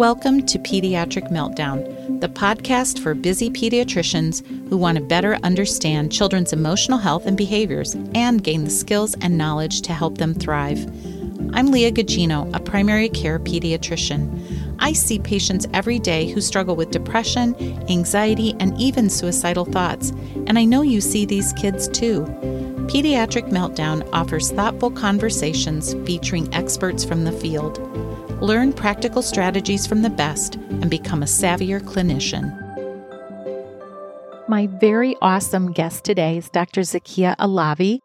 Welcome to Pediatric Meltdown, the podcast for busy pediatricians who want to better understand children's emotional health and behaviors and gain the skills and knowledge to help them thrive. I'm Leah Gugino, a primary care pediatrician. I see patients every day who struggle with depression, anxiety, and even suicidal thoughts, and I know you see these kids too. Pediatric Meltdown offers thoughtful conversations featuring experts from the field. Learn practical strategies from the best and become a savvier clinician. My very awesome guest today is Dr. Zakia Alavi,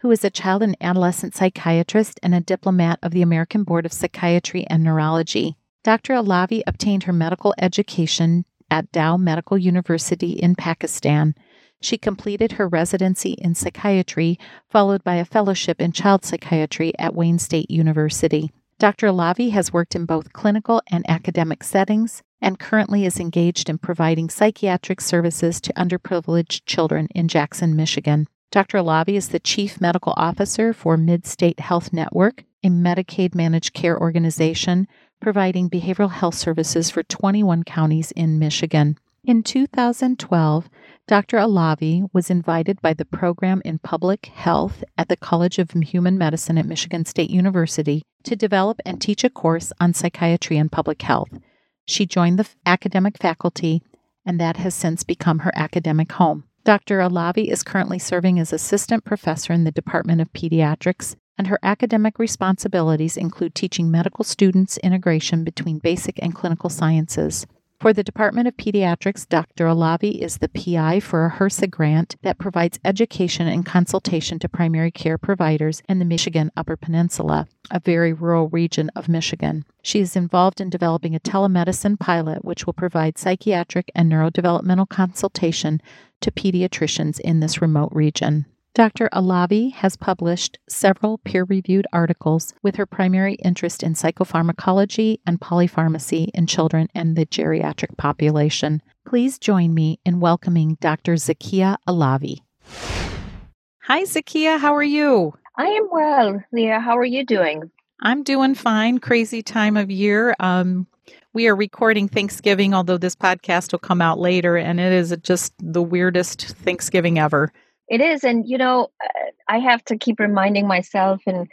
who is a child and adolescent psychiatrist and a diplomat of the American Board of Psychiatry and Neurology. Dr. Alavi obtained her medical education at Dow Medical University in Pakistan she completed her residency in psychiatry, followed by a fellowship in child psychiatry at Wayne State University. Dr. Alavi has worked in both clinical and academic settings and currently is engaged in providing psychiatric services to underprivileged children in Jackson, Michigan. Dr. Alavi is the Chief Medical Officer for Mid State Health Network, a Medicaid managed care organization providing behavioral health services for 21 counties in Michigan. In 2012, Dr. Alavi was invited by the program in public health at the College of Human Medicine at Michigan State University to develop and teach a course on psychiatry and public health. She joined the academic faculty, and that has since become her academic home. Dr. Alavi is currently serving as assistant professor in the Department of Pediatrics, and her academic responsibilities include teaching medical students integration between basic and clinical sciences. For the Department of Pediatrics, Dr. Alavi is the PI for a HRSA grant that provides education and consultation to primary care providers in the Michigan Upper Peninsula, a very rural region of Michigan. She is involved in developing a telemedicine pilot which will provide psychiatric and neurodevelopmental consultation to pediatricians in this remote region. Dr. Alavi has published several peer reviewed articles with her primary interest in psychopharmacology and polypharmacy in children and the geriatric population. Please join me in welcoming Dr. Zakia Alavi. Hi, Zakia. How are you? I am well. Leah, how are you doing? I'm doing fine. Crazy time of year. Um, we are recording Thanksgiving, although this podcast will come out later, and it is just the weirdest Thanksgiving ever. It is, and you know, uh, I have to keep reminding myself and,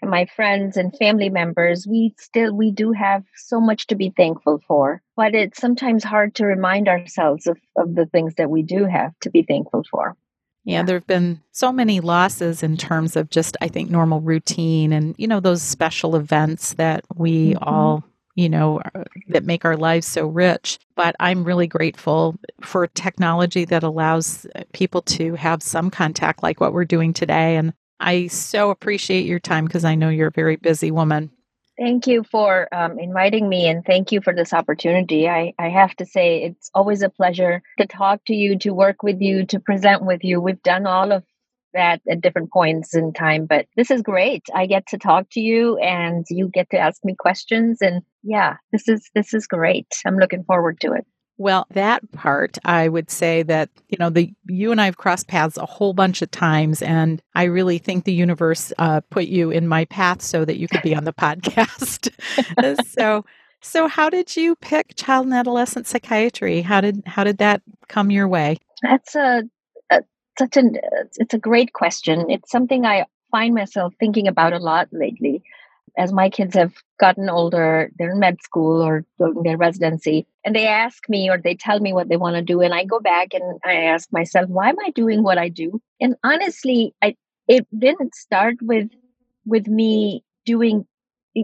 and my friends and family members we still we do have so much to be thankful for, but it's sometimes hard to remind ourselves of, of the things that we do have to be thankful for. Yeah, yeah, there have been so many losses in terms of just, I think, normal routine and, you know, those special events that we mm-hmm. all you know, uh, that make our lives so rich. But I'm really grateful for technology that allows people to have some contact like what we're doing today. And I so appreciate your time because I know you're a very busy woman. Thank you for um, inviting me and thank you for this opportunity. I, I have to say, it's always a pleasure to talk to you, to work with you, to present with you. We've done all of that at different points in time but this is great i get to talk to you and you get to ask me questions and yeah this is this is great i'm looking forward to it well, that part, I would say that, you know, the you and I have crossed paths a whole bunch of times, and I really think the universe uh, put you in my path so that you could be on the podcast. so, so how did you pick child and adolescent psychiatry? How did how did that come your way? That's a such an it's a great question. It's something I find myself thinking about a lot lately. As my kids have gotten older, they're in med school or doing their residency, and they ask me or they tell me what they want to do, and I go back and I ask myself, why am I doing what I do? And honestly, I it didn't start with with me doing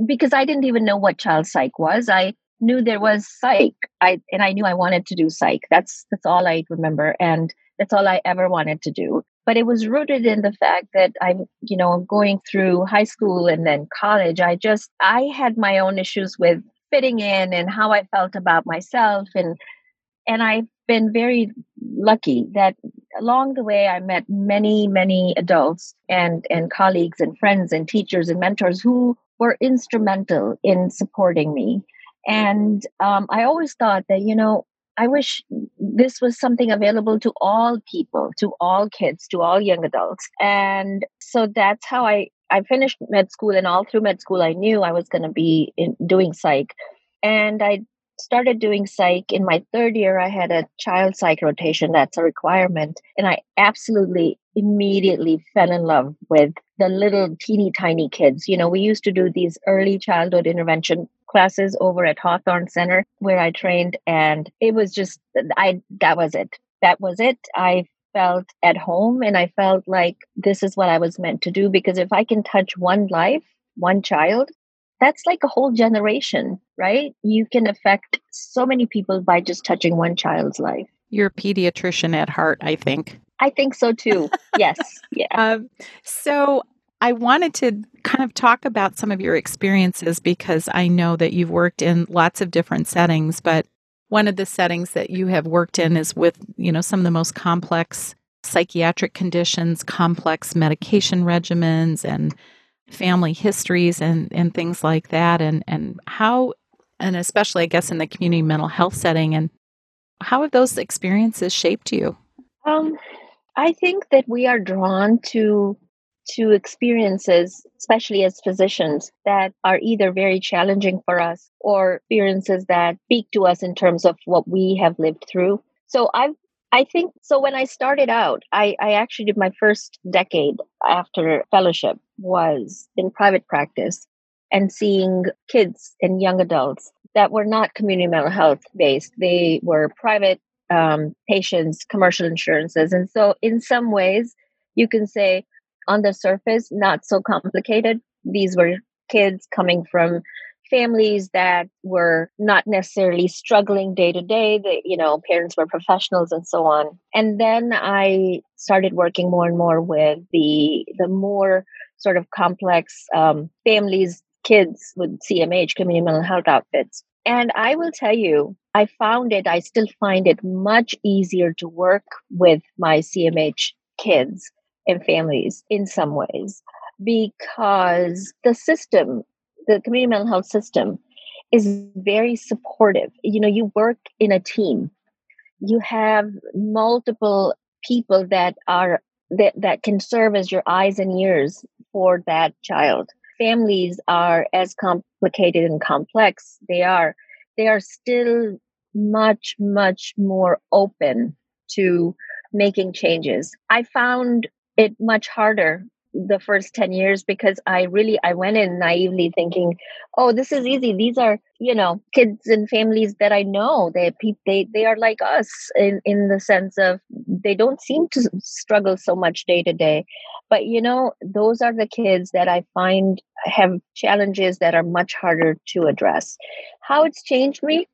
because I didn't even know what child psych was. I knew there was psych. I and I knew I wanted to do psych. That's that's all I remember. And that's all I ever wanted to do. But it was rooted in the fact that I'm, you know, going through high school and then college. I just, I had my own issues with fitting in and how I felt about myself. And, and I've been very lucky that along the way I met many, many adults and, and colleagues and friends and teachers and mentors who were instrumental in supporting me. And um, I always thought that, you know, I wish this was something available to all people, to all kids, to all young adults. And so that's how I I finished med school and all through med school I knew I was going to be in, doing psych. And I started doing psych in my third year i had a child psych rotation that's a requirement and i absolutely immediately fell in love with the little teeny tiny kids you know we used to do these early childhood intervention classes over at hawthorn center where i trained and it was just i that was it that was it i felt at home and i felt like this is what i was meant to do because if i can touch one life one child that's like a whole generation, right? You can affect so many people by just touching one child's life. You're a pediatrician at heart, I think. I think so too. yes. Yeah. Um, so I wanted to kind of talk about some of your experiences because I know that you've worked in lots of different settings, but one of the settings that you have worked in is with, you know, some of the most complex psychiatric conditions, complex medication regimens and family histories and, and things like that and, and how and especially I guess in the community mental health setting and how have those experiences shaped you? Um, I think that we are drawn to to experiences, especially as physicians, that are either very challenging for us or experiences that speak to us in terms of what we have lived through. So I've I think so. When I started out, I, I actually did my first decade after fellowship was in private practice and seeing kids and young adults that were not community mental health based. They were private um, patients, commercial insurances. And so, in some ways, you can say on the surface, not so complicated. These were kids coming from families that were not necessarily struggling day to day. The you know parents were professionals and so on. And then i started working more and more with the the more sort of complex um, families kids with cmh community mental health outfits. And i will tell you i found it i still find it much easier to work with my cmh kids and families in some ways because the system the community mental health system is very supportive. You know, you work in a team. You have multiple people that are that, that can serve as your eyes and ears for that child. Families are as complicated and complex. They are they are still much, much more open to making changes. I found it much harder the first 10 years because I really I went in naively thinking, "Oh, this is easy. These are, you know, kids and families that I know. They they they are like us in in the sense of they don't seem to struggle so much day to day. But you know, those are the kids that I find have challenges that are much harder to address. How it's changed me?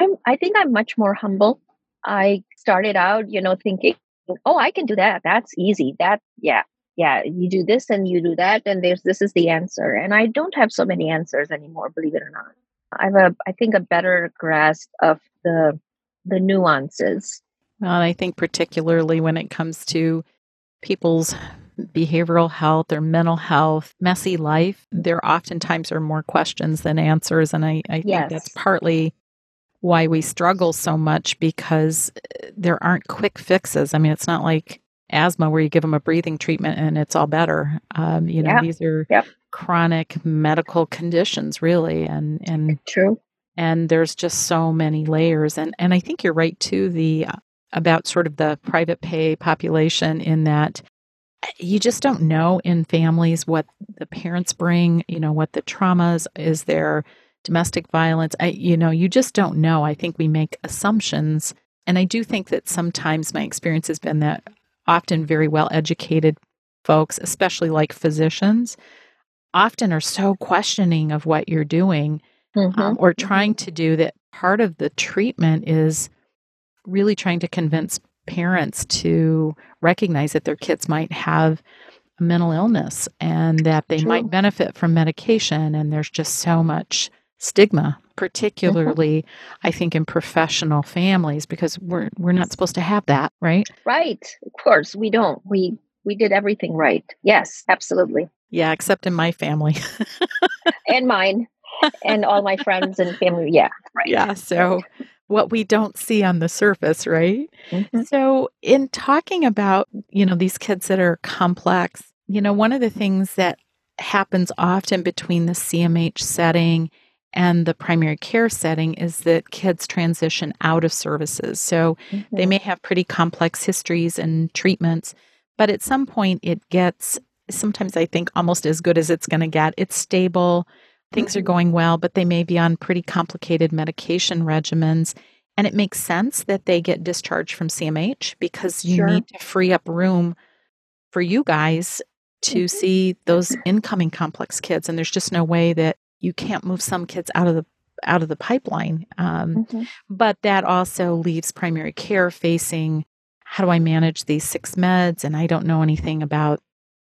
I'm I think I'm much more humble. I started out, you know, thinking oh i can do that that's easy that yeah yeah, you do this and you do that, and there's this is the answer. And I don't have so many answers anymore, believe it or not. I have a, I think, a better grasp of the the nuances. Well, I think particularly when it comes to people's behavioral health or mental health, messy life, there oftentimes are more questions than answers. And I, I think yes. that's partly why we struggle so much because there aren't quick fixes. I mean, it's not like asthma where you give them a breathing treatment and it's all better. Um, you know, yeah. these are yep. chronic medical conditions, really, and and true. And there's just so many layers, and and I think you're right too. The uh, about sort of the private pay population in that you just don't know in families what the parents bring. You know what the traumas is there domestic violence. I, you know, you just don't know. I think we make assumptions. And I do think that sometimes my experience has been that often very well educated folks, especially like physicians, often are so questioning of what you're doing mm-hmm. um, or mm-hmm. trying to do that. Part of the treatment is really trying to convince parents to recognize that their kids might have a mental illness and that they True. might benefit from medication. And there's just so much stigma particularly mm-hmm. I think in professional families because we're we're not supposed to have that, right? Right. Of course, we don't. We we did everything right. Yes, absolutely. Yeah, except in my family. and mine and all my friends and family. Yeah, right. Yeah, so what we don't see on the surface, right? Mm-hmm. So, in talking about, you know, these kids that are complex, you know, one of the things that happens often between the CMH setting and the primary care setting is that kids transition out of services. So mm-hmm. they may have pretty complex histories and treatments, but at some point it gets sometimes I think almost as good as it's going to get. It's stable, things are mm-hmm. going well, but they may be on pretty complicated medication regimens. And it makes sense that they get discharged from CMH because you sure. need to free up room for you guys to mm-hmm. see those incoming complex kids. And there's just no way that you can't move some kids out of the out of the pipeline. Um, mm-hmm. But that also leaves primary care facing how do I manage these six meds? And I don't know anything about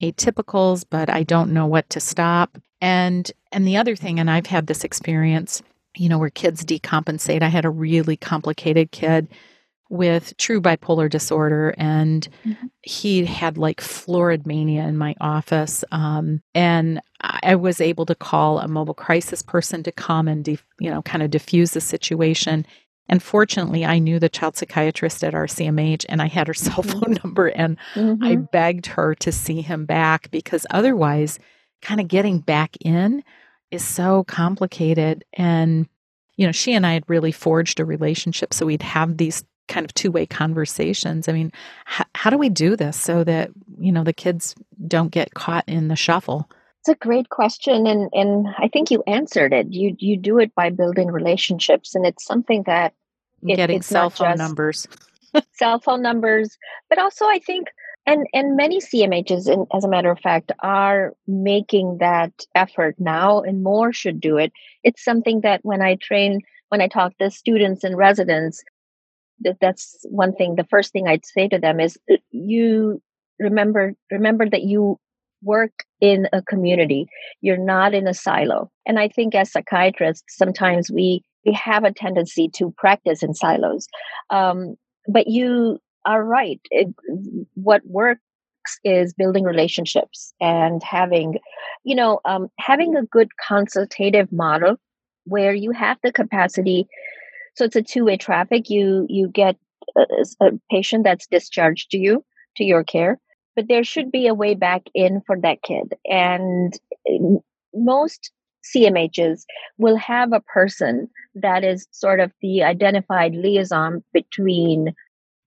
atypicals, but I don't know what to stop. And and the other thing, and I've had this experience, you know, where kids decompensate. I had a really complicated kid with true bipolar disorder and mm-hmm. he had like florid mania in my office um, and i was able to call a mobile crisis person to come and def- you know kind of diffuse the situation and fortunately i knew the child psychiatrist at our cmh and i had her cell mm-hmm. phone number and mm-hmm. i begged her to see him back because otherwise kind of getting back in is so complicated and you know she and i had really forged a relationship so we'd have these kind of two way conversations. I mean, h- how do we do this so that, you know, the kids don't get caught in the shuffle? It's a great question, and and I think you answered it. You you do it by building relationships, and it's something that it, getting cell phone numbers, cell phone numbers, but also I think and and many CMHs, in, as a matter of fact, are making that effort now, and more should do it. It's something that when I train, when I talk to students and residents, that's one thing the first thing i'd say to them is you remember remember that you work in a community. You're not in a silo. And i think as psychiatrists sometimes we we have a tendency to practice in silos. Um, but you are right. It, what works is building relationships and having you know um, having a good consultative model where you have the capacity so it's a two-way traffic. You you get a, a patient that's discharged to you to your care, but there should be a way back in for that kid. And eh, most CMHs will have a person that is sort of the identified liaison between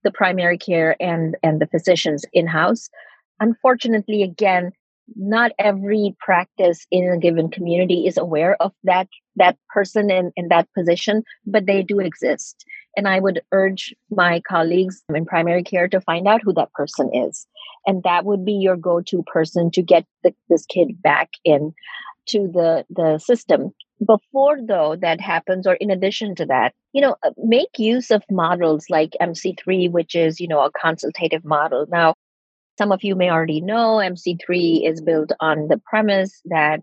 the primary care and and the physicians in house. Unfortunately, again, not every practice in a given community is aware of that that person in, in that position but they do exist. And i would urge my colleagues in primary care to find out who that person is. And that would be your go-to person to get the, this kid back in to the the system. Before though that happens or in addition to that you know uh, make use of models like mc3 which is you know a consultative model. Now some of you may already know MC3 is built on the premise that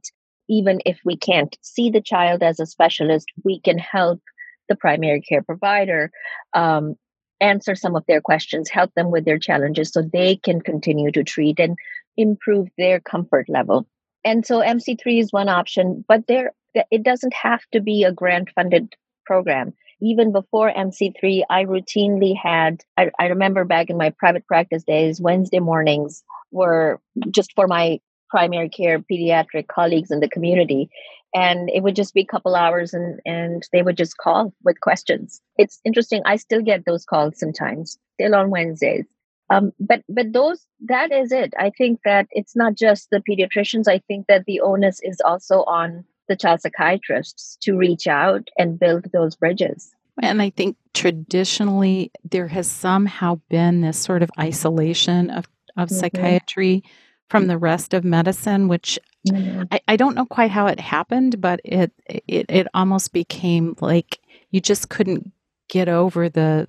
even if we can't see the child as a specialist, we can help the primary care provider um, answer some of their questions, help them with their challenges so they can continue to treat and improve their comfort level. And so MC3 is one option, but there it doesn't have to be a grant funded program even before MC3, I routinely had, I, I remember back in my private practice days, Wednesday mornings were just for my primary care pediatric colleagues in the community. And it would just be a couple hours and and they would just call with questions. It's interesting i still get those calls sometimes still on wednesdays. Um, but but those that is it. I think that it's not just the pediatricians. I think that the onus is also on the child psychiatrists to reach out and build those bridges. And I think traditionally there has somehow been this sort of isolation of, of mm-hmm. psychiatry from the rest of medicine, which mm-hmm. I, I don't know quite how it happened, but it, it it almost became like you just couldn't get over the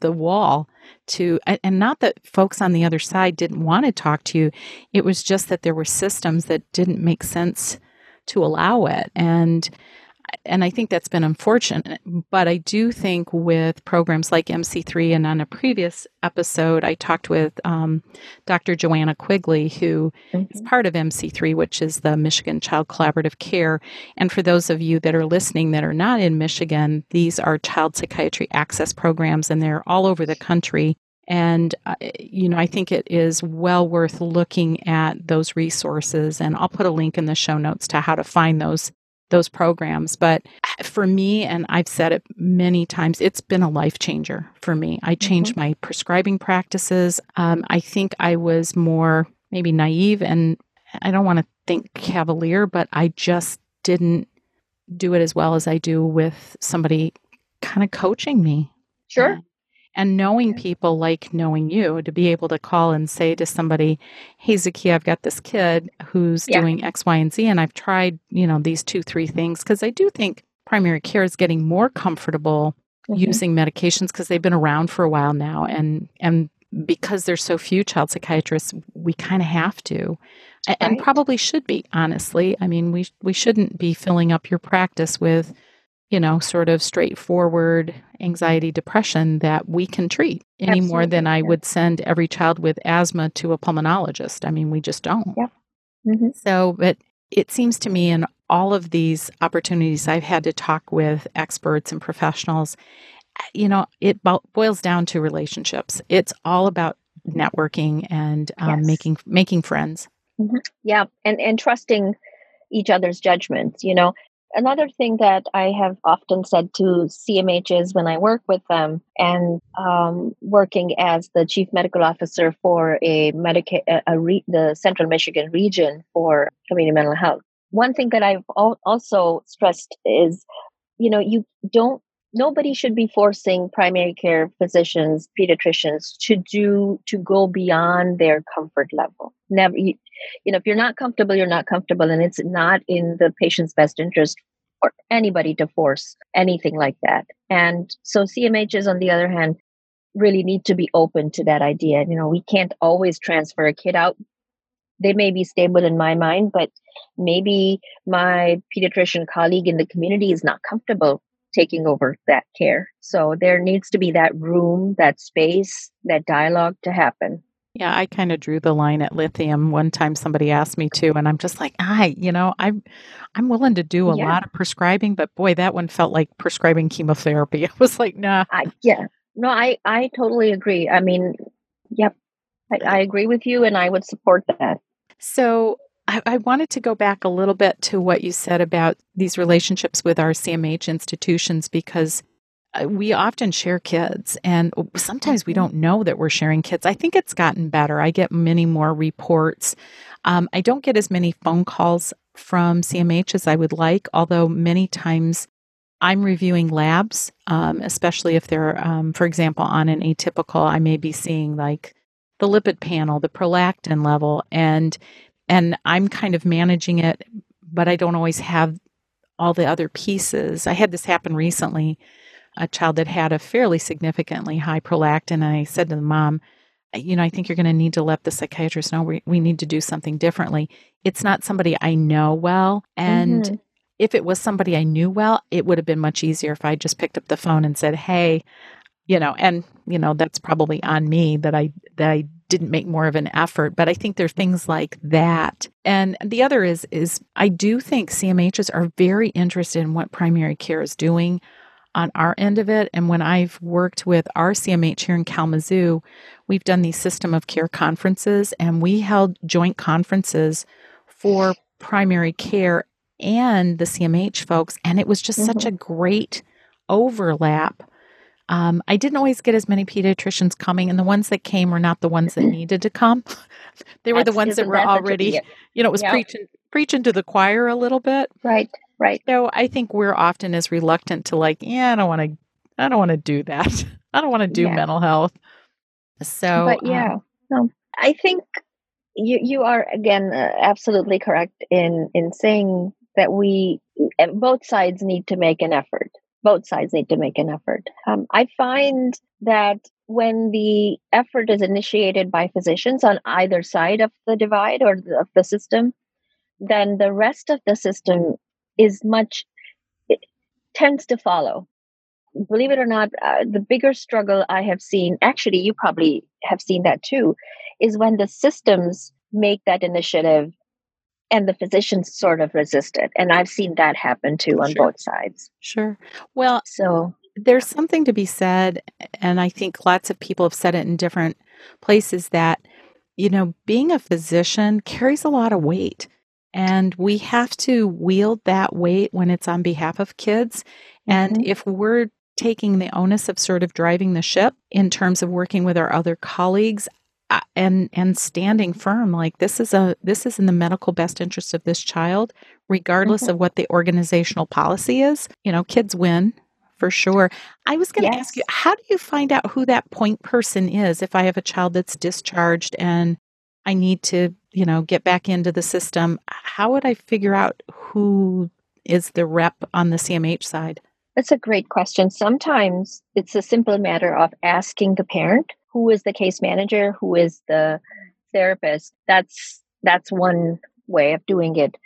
the wall to and not that folks on the other side didn't want to talk to you it was just that there were systems that didn't make sense to allow it. And and I think that's been unfortunate. But I do think with programs like MC3, and on a previous episode, I talked with um, Dr. Joanna Quigley, who mm-hmm. is part of MC3, which is the Michigan Child Collaborative Care. And for those of you that are listening that are not in Michigan, these are child psychiatry access programs, and they're all over the country. And, uh, you know, I think it is well worth looking at those resources. And I'll put a link in the show notes to how to find those those programs. But for me, and I've said it many times, it's been a life changer for me. I changed mm-hmm. my prescribing practices. Um, I think I was more maybe naive and I don't want to think cavalier, but I just didn't do it as well as I do with somebody kind of coaching me. Sure. And knowing people like knowing you to be able to call and say to somebody, Hey, Zakia, I've got this kid who's yeah. doing X, Y, and Z, and I've tried, you know, these two, three things. Cause I do think primary care is getting more comfortable mm-hmm. using medications because they've been around for a while now. And, and because there's so few child psychiatrists, we kind of have to. Right. And probably should be, honestly. I mean, we we shouldn't be filling up your practice with you know, sort of straightforward anxiety, depression that we can treat any Absolutely. more than I would send every child with asthma to a pulmonologist. I mean, we just don't. Yeah. Mm-hmm. So, but it seems to me in all of these opportunities I've had to talk with experts and professionals, you know, it boils down to relationships. It's all about networking and um, yes. making making friends. Mm-hmm. Yeah, and and trusting each other's judgments. You know, Another thing that I have often said to CMHs when I work with them and um, working as the chief medical officer for a, Medicaid, a, re- the Central Michigan region for community mental health. One thing that I've al- also stressed is, you know, you don't nobody should be forcing primary care physicians pediatricians to do to go beyond their comfort level. Never you, you know if you're not comfortable you're not comfortable and it's not in the patient's best interest for anybody to force anything like that. And so cmhs on the other hand really need to be open to that idea. You know we can't always transfer a kid out. They may be stable in my mind but maybe my pediatrician colleague in the community is not comfortable taking over that care. So there needs to be that room, that space, that dialogue to happen. Yeah, I kind of drew the line at lithium. One time somebody asked me to, and I'm just like, I, you know, I'm I'm willing to do a yeah. lot of prescribing, but boy, that one felt like prescribing chemotherapy. I was like, nah. I, yeah. No, I I totally agree. I mean, yep. I, I agree with you and I would support that. So I, I, wanted to go back a little bit to what you said about these relationships with our CMH institutions because uh, we often share kids and sometimes we mm-hmm. don't know that we're sharing kids. I think it's gotten better. I get many more reports. Um, I don't get as many phone calls from CMH as I would like, although many times I'm reviewing labs, um, especially if they're, um, for example, on an atypical, I may be seeing like the lipid panel, the prolactin level, and and I'm kind of managing it, but I don't always have all the other pieces. I had this happen recently. A child that had a fairly significantly high prolactin, and I said to the mom, you know, I think you're going to need to let the psychiatrist know we, we need to do something differently. It's not somebody I know well. And mm-hmm. if it was somebody I knew well, it would have been much easier if I just picked up the phone and said, Hey, you know, and you know, that's probably on me that I that I didn't make more of an effort but i think there are things like that and the other is is i do think cmhs are very interested in what primary care is doing on our end of it and when i've worked with our cmh here in kalamazoo we've done these system of care conferences and we held joint conferences for primary care and the cmh folks and it was just mm-hmm. such a great overlap um, I didn't always get as many pediatricians coming, and the ones that came were not the ones that needed to come. they were That's, the ones that were already, you know, it was preaching preaching to the choir a little bit. Right, right. So I think we're often as reluctant to like, yeah, I don't want to, I don't want to do that. I don't want to do yeah. mental health. So, but yeah, um, no, I think you you are again uh, absolutely correct in in saying that we both sides need to make an effort both sides need to make an effort. Um, I find that when the effort is initiated by physicians on either side of the divide or the, of the system, then the rest of the system is much it tends to follow. Believe it or not, uh, the bigger struggle I have seen, actually, you probably have seen that too, is when the systems make that initiative and the physicians sort of resist it and i've seen that happen too on sure. both sides sure well so there's something to be said and i think lots of people have said it in different places that you know being a physician carries a lot of weight And we have to wield that weight when it's on behalf of kids. And mm-hmm. if we're taking the onus of sort of driving the ship in terms of working with our other colleagues and and standing firm like this is a this is in the medical best interest of this child regardless mm-hmm. of what the organizational policy is you know kids win for sure i was going to yes. ask you how do you find out who that point person is if i have a child that's discharged and i need to you know get back into the system how would i figure out who is the rep on the cmh side that's a great question. Sometimes it's a simple matter of asking the parent who is the case manager, who is the therapist. That's that's one way of doing it.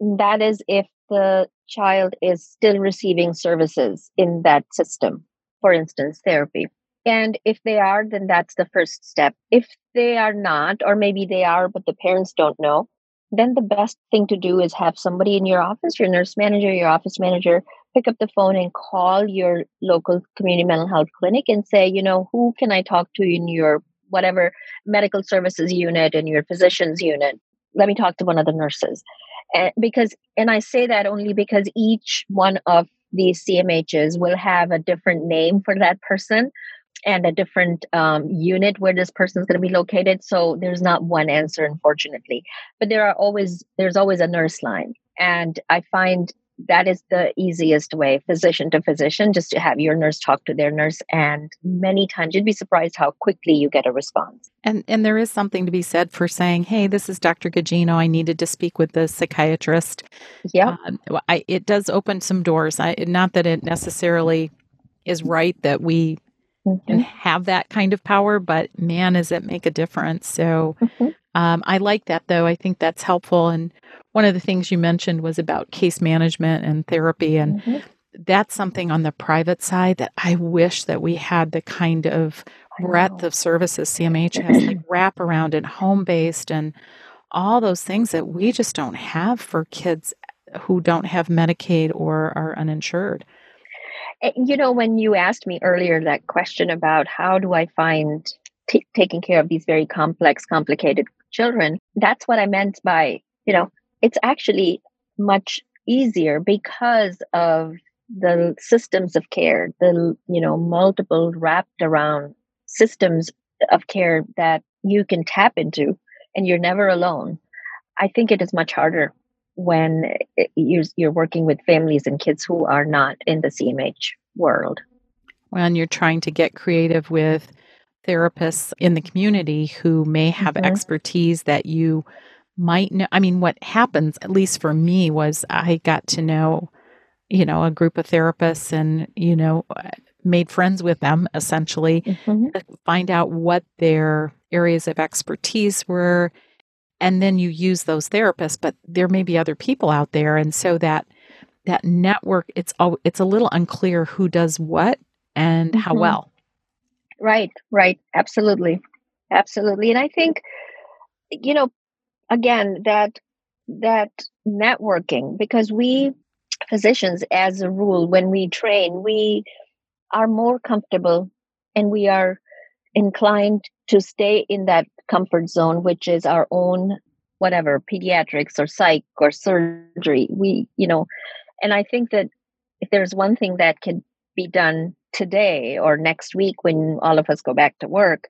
That is if the child is still receiving services in that system, for instance, therapy. And if they are, then that's the first step. If they are not, or maybe they are, but the parents don't know, then the best thing to do is have somebody in your office, your nurse manager, your office manager, pick up the phone and call your local community mental health clinic and say, you know, who can I talk to in your whatever medical services unit and your physician's unit? Let me talk to one of the nurses. And because and I say that only because each one of these CMHs will have a different name for that person and a different um, unit where this person is going to be located so there's not one answer unfortunately but there are always there's always a nurse line and i find that is the easiest way physician to physician just to have your nurse talk to their nurse and many times you'd be surprised how quickly you get a response. And and there is something to be said for saying hey this is dr Gugino i needed to speak with the psychiatrist. Yeah. Uh, it does open some doors. I, not that it necessarily is right that we mm-hmm. can have that kind of power but man does it make a difference. So mm-hmm. um, i like that though. I think that's helpful and one of the things you mentioned was about case management and therapy and mm-hmm. that's something on the private side that I wish that we had the kind of breadth of services CMH has like wrap around and home based and all those things that we just don't have for kids who don't have Medicaid or are uninsured. You know, when you asked me earlier that question about how do I find t- taking care of these very complex, complicated children, that's what I meant by, you know, it's actually much easier because of the systems of care the you know multiple wrapped around systems of care that you can tap into and you're never alone i think it is much harder when you're, you're working with families and kids who are not in the cmh world when you're trying to get creative with therapists in the community who may have mm-hmm. expertise that you might know. I mean, what happens, at least for me, was I got to know, you know, a group of therapists and, you know, made friends with them essentially, mm-hmm. find out what their areas of expertise were. And then you use those therapists, but there may be other people out there. And so that, that network, it's, all, it's a little unclear who does what and mm-hmm. how well. Right, right. Absolutely. Absolutely. And I think, you know, again that that networking because we physicians as a rule when we train we are more comfortable and we are inclined to stay in that comfort zone which is our own whatever pediatrics or psych or surgery. We you know and i think that if there's one thing that can be done today or next week when all of us go back to work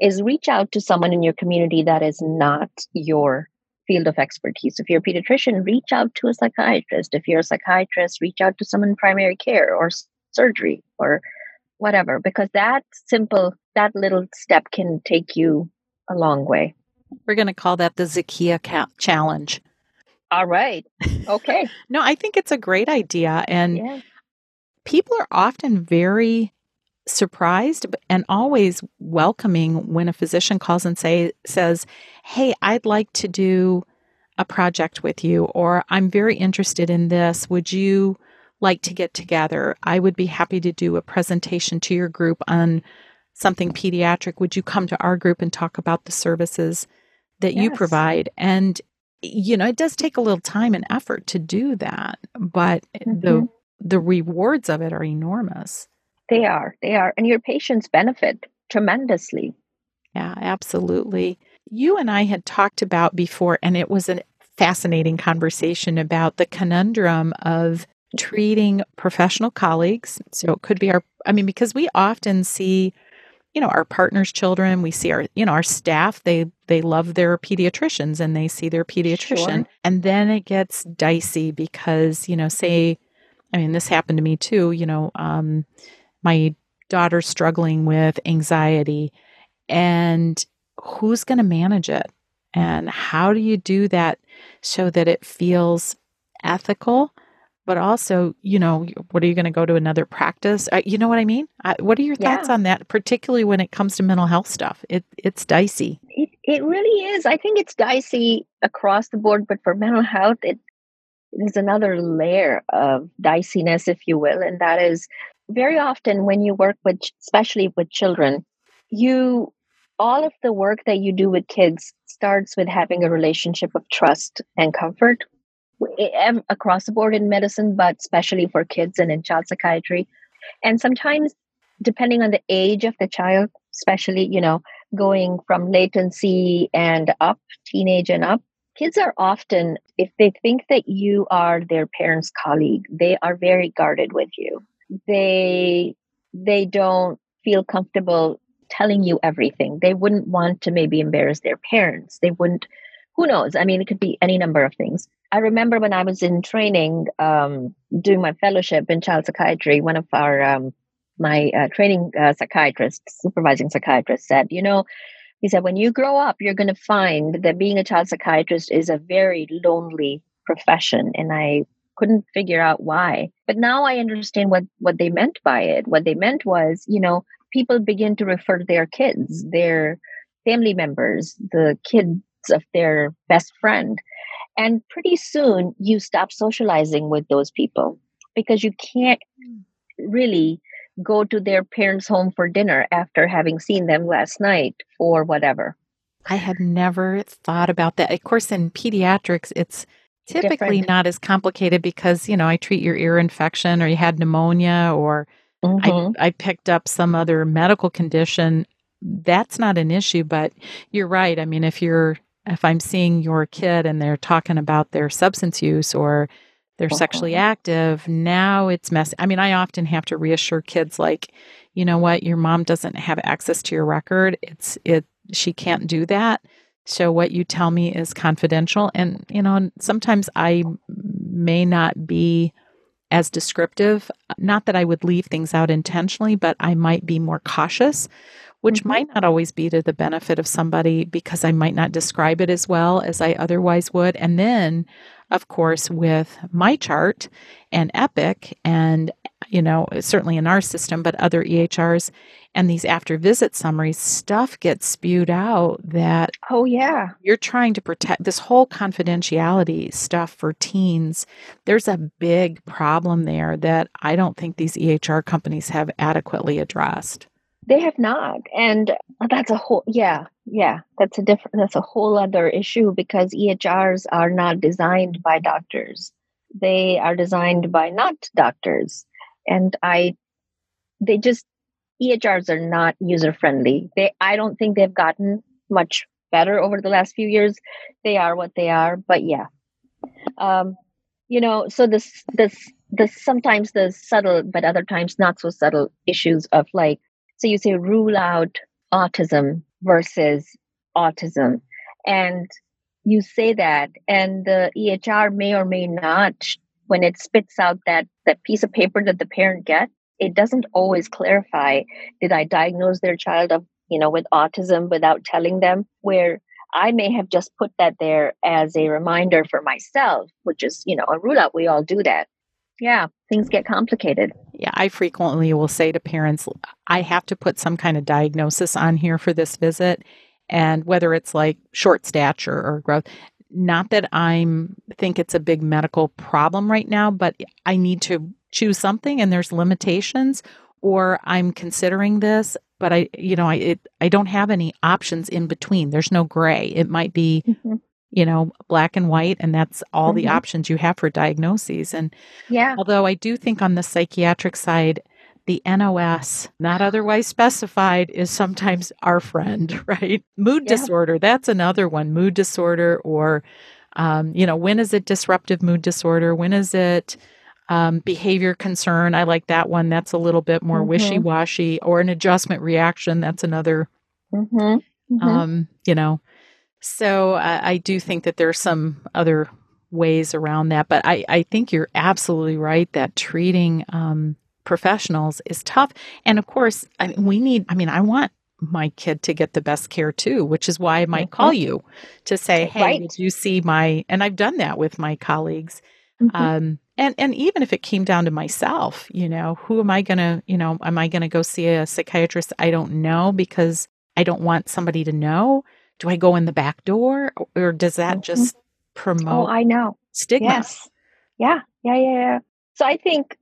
is reach out to someone in your community that is not your field of expertise. If you're a pediatrician, reach out to a psychiatrist. If you're a psychiatrist, reach out to someone in primary care or surgery or whatever, because that simple, that little step can take you a long way. We're going to call that the Zakia ca- challenge. All right. Okay. no, I think it's a great idea. And yeah. people are often very surprised and always welcoming when a physician calls and say says, "Hey, I'd like to do a project with you or I'm very interested in this. Would you like to get together? I would be happy to do a presentation to your group on something pediatric. Would you come to our group and talk about the services that yes. you provide?" And you know, it does take a little time and effort to do that, but mm-hmm. the the rewards of it are enormous. They are. They are. And your patients benefit tremendously. Yeah, absolutely. You and I had talked about before, and it was a fascinating conversation about the conundrum of treating professional colleagues. So it could be our, I mean, because we often see, you know, our partners' children, we see our, you know, our staff, they, they love their pediatricians and they see their pediatrician. Sure. And then it gets dicey because, you know, say, I mean, this happened to me too, you know, um, my daughter's struggling with anxiety and who's going to manage it? And how do you do that so that it feels ethical but also, you know, what are you going to go to another practice? Uh, you know what I mean? Uh, what are your thoughts yeah. on that, particularly when it comes to mental health stuff? It it's dicey. It it really is. I think it's dicey across the board, but for mental health, it there's another layer of diciness, if you will, and that is very often when you work with, especially with children, you all of the work that you do with kids starts with having a relationship of trust and comfort across the board in medicine, but especially for kids and in child psychiatry. And sometimes, depending on the age of the child, especially, you know, going from latency and up, teenage and up, kids are often, if they think that you are their parent's colleague, they are very guarded with you. They they don't feel comfortable telling you everything. They wouldn't want to maybe embarrass their parents. They wouldn't who knows? I mean, it could be any number of things. I remember when I was in training, um, doing my fellowship in child psychiatry, one of our um, my uh, training uh, psychiatrist, supervising psychiatrist, said, you know, he said, when you grow up, you're going to find that being a child psychiatrist is a very lonely profession, and I couldn't figure out why. But now I understand what what they meant by it. What they meant was, you know, people begin to refer their kids, their family members, the kids of their best friend and pretty soon you stop socializing with those people because you can't really go to their parents' home for dinner after having seen them last night or whatever. I had never thought about that. Of course, in pediatrics, it's typically Different. not as complicated because, you know, I treat your ear infection or you had pneumonia or mm-hmm. I, I picked up some other medical condition. That's not an issue, but you're right. I mean, if you're if I'm seeing your kid and they're talking about their substance use or they're uh-huh. sexually active, now it's messy. I mean, I often have to reassure kids like, you know what, your mom doesn't have access to your record. It's it she can't do that. So what you tell me is confidential and you know, sometimes I may not be as descriptive, not that I would leave things out intentionally, but I might be more cautious which mm-hmm. might not always be to the benefit of somebody because I might not describe it as well as I otherwise would. And then, of course, with my chart and Epic, and you know, certainly in our system, but other EHRs and these after visit summaries, stuff gets spewed out that oh yeah, you're trying to protect this whole confidentiality stuff for teens. There's a big problem there that I don't think these EHR companies have adequately addressed. They have not. And that's a whole, yeah, yeah, that's a different, that's a whole other issue because EHRs are not designed by doctors. They are designed by not doctors. And I, they just, EHRs are not user friendly. They, I don't think they've gotten much better over the last few years. They are what they are, but yeah. Um, you know, so this, this, this sometimes the subtle, but other times not so subtle issues of like so you say rule out autism versus autism. And you say that, and the EHR may or may not, when it spits out that, that piece of paper that the parent gets, it doesn't always clarify did I diagnose their child of, you know, with autism without telling them where I may have just put that there as a reminder for myself, which is, you know, a rule out. We all do that yeah, things get complicated. Yeah, I frequently will say to parents, I have to put some kind of diagnosis on here for this visit. And whether it's like short stature or growth, not that I'm think it's a big medical problem right now, but I need to choose something and there's limitations or I'm considering this, but I you know, I it, I don't have any options in between. There's no gray. It might be mm-hmm you know, black and white, and that's all mm-hmm. the options you have for diagnoses. And yeah, although I do think on the psychiatric side, the NOS, not otherwise specified, is sometimes our friend, right? Mood yeah. disorder, that's another one. Mood disorder or Um, you know, when is it disruptive mood disorder? When is it um, behavior concern? I like that one. That's a little bit more mm-hmm. wishy washy. Or an adjustment reaction. That's another. Mm-hmm. mm-hmm. Um, you know, so I, I do think that there's some other ways around that, but I, I think you're absolutely right that treating um, professionals is tough. And of course, I mean, we need. I mean, I want my kid to get the best care too, which is why I might mm-hmm. call you to say, "Hey, right. did you see my?" And I've done that with my colleagues. Mm-hmm. Um, and and even if it came down to myself, you know, who am I going to, you know, am I going to go see a psychiatrist I don't know because I don't want somebody to know? Do I go in the back door, or does that mm-hmm. just promote? Oh, I know stigma. Yes. Yeah. Yeah. Yeah. Yeah. So I think,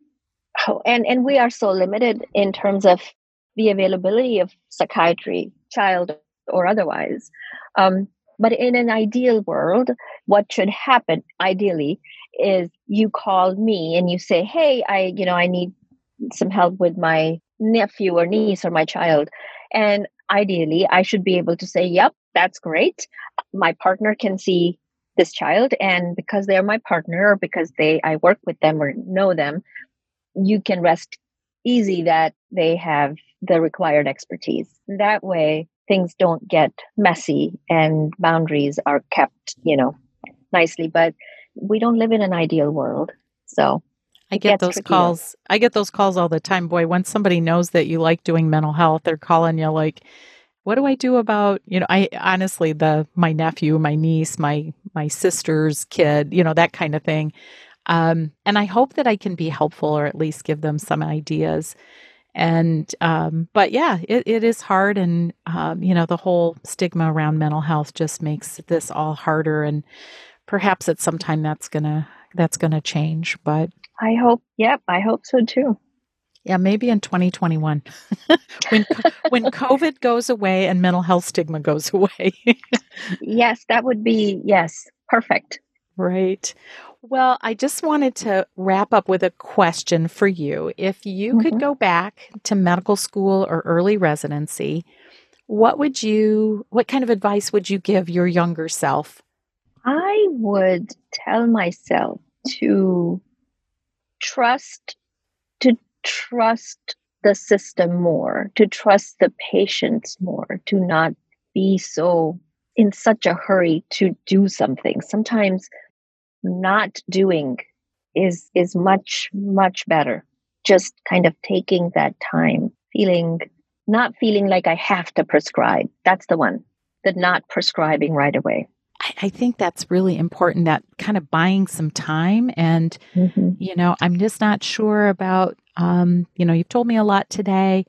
oh, and and we are so limited in terms of the availability of psychiatry, child or otherwise. Um, but in an ideal world, what should happen ideally is you call me and you say, "Hey, I, you know, I need some help with my nephew or niece or my child," and ideally, I should be able to say, "Yep, that's great. My partner can see this child, and because they're my partner or because they I work with them or know them, you can rest easy that they have the required expertise. That way, things don't get messy and boundaries are kept, you know, nicely. But we don't live in an ideal world. So I get those trickier. calls. I get those calls all the time. Boy, once somebody knows that you like doing mental health, they're calling you like, what do I do about, you know, I honestly the my nephew, my niece, my my sister's kid, you know, that kind of thing. Um, and I hope that I can be helpful or at least give them some ideas. And, um, but yeah, it, it is hard. And, um, you know, the whole stigma around mental health just makes this all harder. And perhaps at some time that's going to, that's going to change. But I hope, yep, I hope so too. Yeah, maybe in 2021 when when COVID goes away and mental health stigma goes away. yes, that would be yes, perfect. Right. Well, I just wanted to wrap up with a question for you. If you mm-hmm. could go back to medical school or early residency, what would you what kind of advice would you give your younger self? I would tell myself to trust to trust the system more, to trust the patients more, to not be so in such a hurry to do something. Sometimes not doing is is much much better. Just kind of taking that time feeling not feeling like i have to prescribe. That's the one. The not prescribing right away. I, think that's really important that kind of buying some time and mm-hmm. you know i'm just not sure about um, you know you've told me a lot today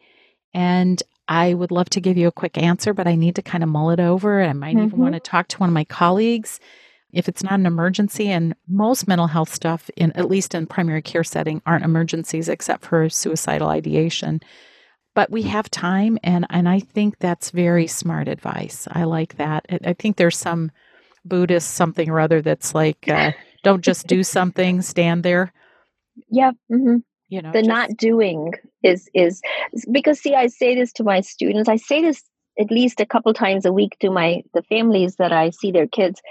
and i would love to give you a quick answer but i need to kind of mull it over i might mm-hmm. even want to talk to one of my colleagues if it's not an emergency and most mental health stuff in at least in primary care setting aren't emergencies except for suicidal ideation. But we have time and and i think that's very smart advice. I like that. I, think there's some buddhist something or other that's like uh, don't just do something stand there. Yeah mm-hmm. you know the just, not doing is is because see i say this to my students. I say this at least a couple times a week to my the families that i see their kids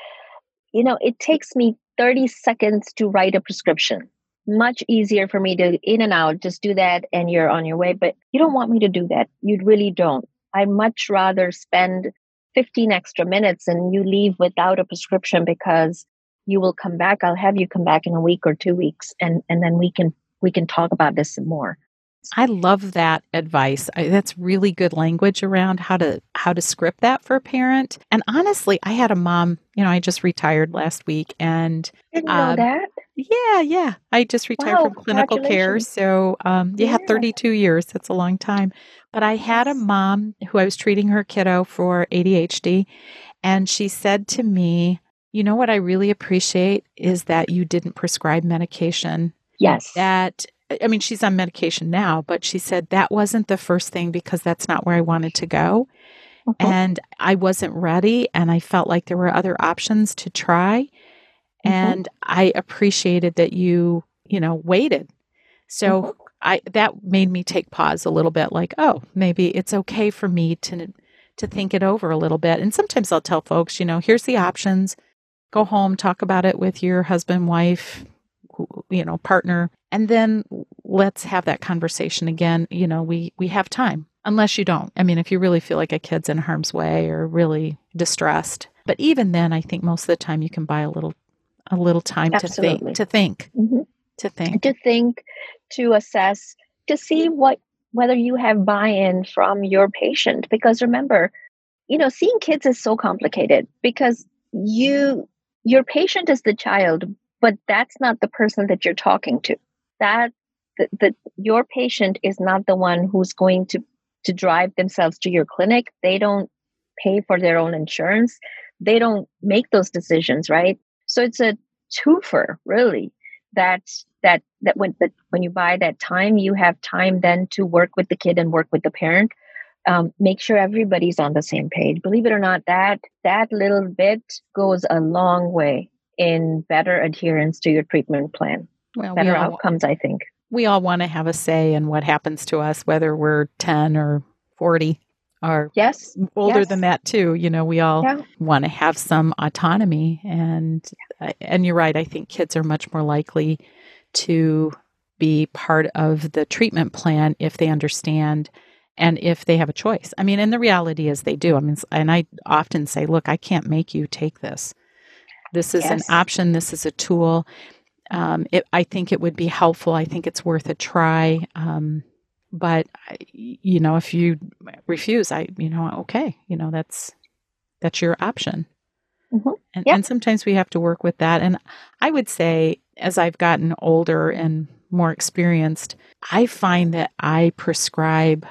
you know, it takes me 30 seconds to write a prescription. Much easier for me to in and out, just do that and you're on your way. But you don't want me to do that. You really don't. I much rather spend 15 extra minutes and you leave without a prescription because you will come back. I'll have you come back in a week or two weeks and, and then we can we can talk about this some more. I love that advice. I, that's really good language around how to how to script that for a parent. And honestly, I had a mom. You know, I just retired last week, and didn't um, know that. Yeah, yeah. I just retired wow, from clinical care. So, um, yeah, yeah, 32 years. That's a long time. But I had a mom who I was treating her kiddo for ADHD, and she said to me, "You know what I really appreciate is that you didn't prescribe medication." Yes. That I mean, she's on medication now, but she said that wasn't the first thing because that's not where I wanted to go. Mm-hmm. And I wasn't ready, and I felt like there were other options to try. Mm-hmm. And I appreciated that you, you know, waited. So mm-hmm. I that made me take pause a little bit, like, oh, maybe it's okay for me to to think it over a little bit. And sometimes I'll tell folks, you know, here's the options. go home, talk about it with your husband, wife, you know, partner, and then let's have that conversation again. You know, we we have time. Unless you don't. I mean, if you really feel like a kid's in harm's way or really distressed. But even then, I think most of the time you can buy a little a little time Absolutely. to think to think mm-hmm. to think to think to assess to see what whether you have buy-in from your patient because remember you know seeing kids is so complicated because you your patient is the child but that's not the person that you're talking to. That the your patient is not the one who's going to to drive themselves to your clinic. They don't pay for their own insurance. They don't make those decisions right? So it's a twofer really that that that when that when you buy that time you have time then to work with the kid and work with the parent. Um, make sure everybody's on the same page. Believe it or not that that little bit goes a long way in better adherence to your treatment plan well, better all, outcomes i think we all want to have a say in what happens to us whether we're 10 or 40 or yes older yes. than that too you know we all yeah. want to have some autonomy and yeah. and you're right i think kids are much more likely to be part of the treatment plan if they understand and if they have a choice. I mean, and the reality is they do. I mean, and I often say, look, I can't make you take this. This is yes. an option. This is a tool. Um, it, I think it would be helpful. I think it's worth a try. Um, but you know, if you refuse, I, you know, okay, you know, that's that's your option. Mm-hmm. And, yep. and sometimes we have to work with that. And I would say, as I've gotten older and more experienced, I find that I prescribe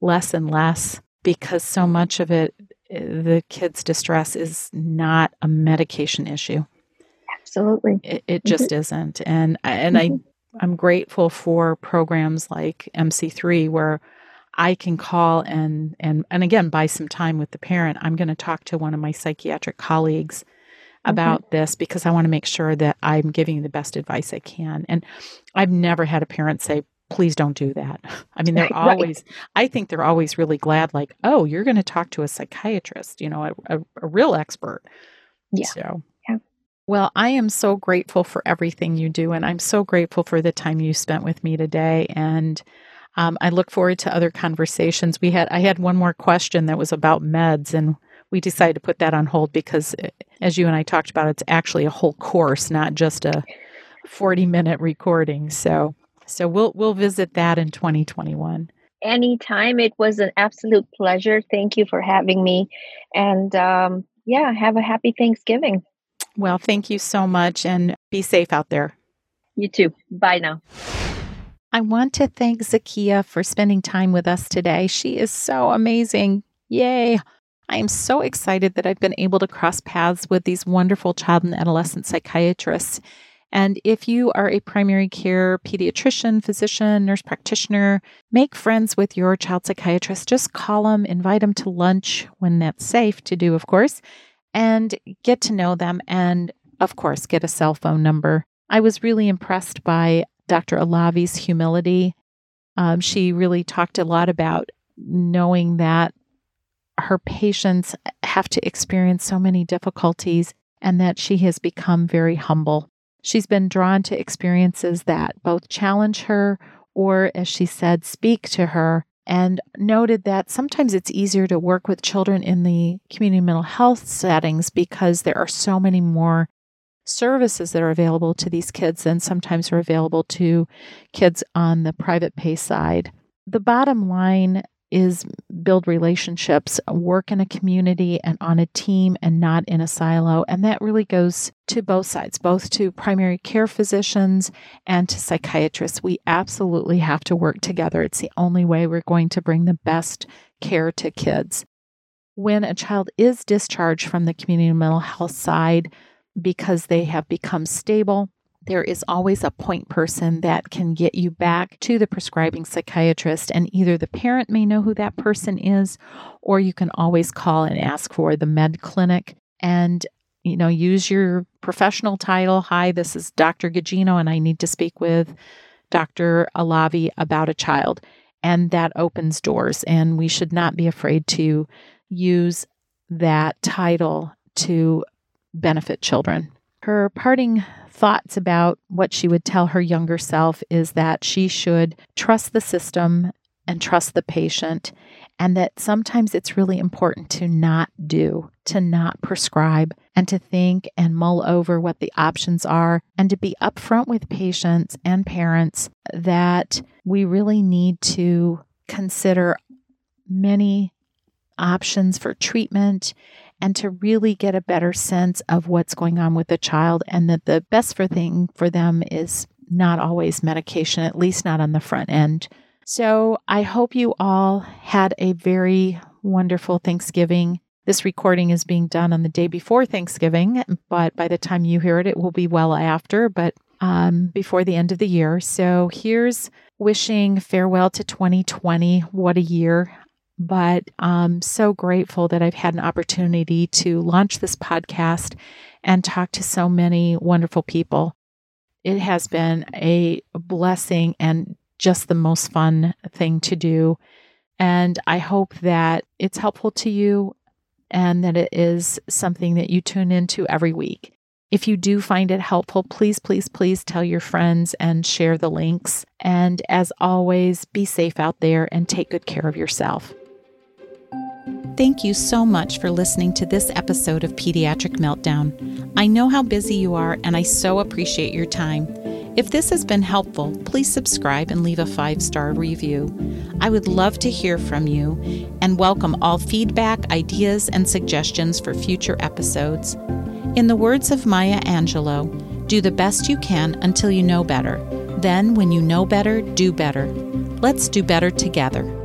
less and less because so much of it, the kid's distress is not a medication issue. Absolutely. It, it just mm-hmm. isn't. And, and mm-hmm. I, I'm grateful for programs like MC3 where I can call and and and again buy some time with the parent. I'm going to talk to one of my psychiatric colleagues about mm-hmm. this because I want to make sure that I'm giving the best advice I can. And I've never had a parent say, please don't do that. I mean, they're right, always, right. I think they're always really glad, like, oh, you're going to talk to a psychiatrist, you know, a, a, a real expert. Yeah. So, yeah. Well, I am so grateful for everything you do. And I'm so grateful for the time you spent with me today. And um, I look forward to other conversations. We had I had one more question that was about meds, and we decided to put that on hold because, eh, as you and I talked about, it's actually a whole course, not just a forty minute recording. So, so we'll we'll visit that in 2021. Anytime, it was an absolute pleasure. Thank you for having me, and um, yeah, have a happy Thanksgiving. Well, thank you so much, and be safe out there. You too. Bye now. I want to thank Zakia for spending time with us today. She is so amazing. Yay. I am so excited that I've been able to cross paths with these wonderful child and adolescent psychiatrists. And if you are a primary care pediatrician, physician, nurse practitioner, make friends with your child psychiatrist. Just call them, invite them to lunch when that's safe to do, of course, and get to know them. And of course, get a cell phone number. I was really impressed by Dr. Alavi's humility. Um, she really talked a lot about knowing that her patients have to experience so many difficulties and that she has become very humble. She's been drawn to experiences that both challenge her or, as she said, speak to her, and noted that sometimes it's easier to work with children in the community mental health settings because there are so many more services that are available to these kids than sometimes are available to kids on the private pay side. The bottom line is build relationships, work in a community and on a team and not in a silo. And that really goes to both sides, both to primary care physicians and to psychiatrists. We absolutely have to work together. It's the only way we're going to bring the best care to kids. When a child is discharged from the community mental health side, because they have become stable. There is always a point person that can get you back to the prescribing psychiatrist, and either the parent may know who that person is, or you can always call and ask for the med clinic and you know use your professional title. Hi, this is Dr. Gugino, and I need to speak with Dr. Alavi about a child. And that opens doors, and we should not be afraid to use that title to benefit children. Her parting thoughts about what she would tell her younger self is that she should trust the system and trust the patient, and that sometimes it's really important to not do, to not prescribe, and to think and mull over what the options are, and to be upfront with patients and parents that we really need to consider many options for treatment and to really get a better sense of what's going on with the child and that the best for thing for them is not always medication at least not on the front end. So i hope you all had a very wonderful thanksgiving. This recording is being done on the day before thanksgiving but by the time you hear it it will be well after but um, before the end of the year. So here's wishing farewell to 2020 what a year but I'm so grateful that I've had an opportunity to launch this podcast and talk to so many wonderful people. It has been a blessing and just the most fun thing to do. And I hope that it's helpful to you and that it is something that you tune into every week. If you do find it helpful, please, please, please tell your friends and share the links. And as always, be safe out there and take good care of yourself. Thank you so much for listening to this episode of Pediatric Meltdown. I know how busy you are, and I so appreciate your time. If this has been helpful, please subscribe and leave a five star review. I would love to hear from you and welcome all feedback, ideas, and suggestions for future episodes. In the words of Maya Angelou, do the best you can until you know better. Then, when you know better, do better. Let's do better together.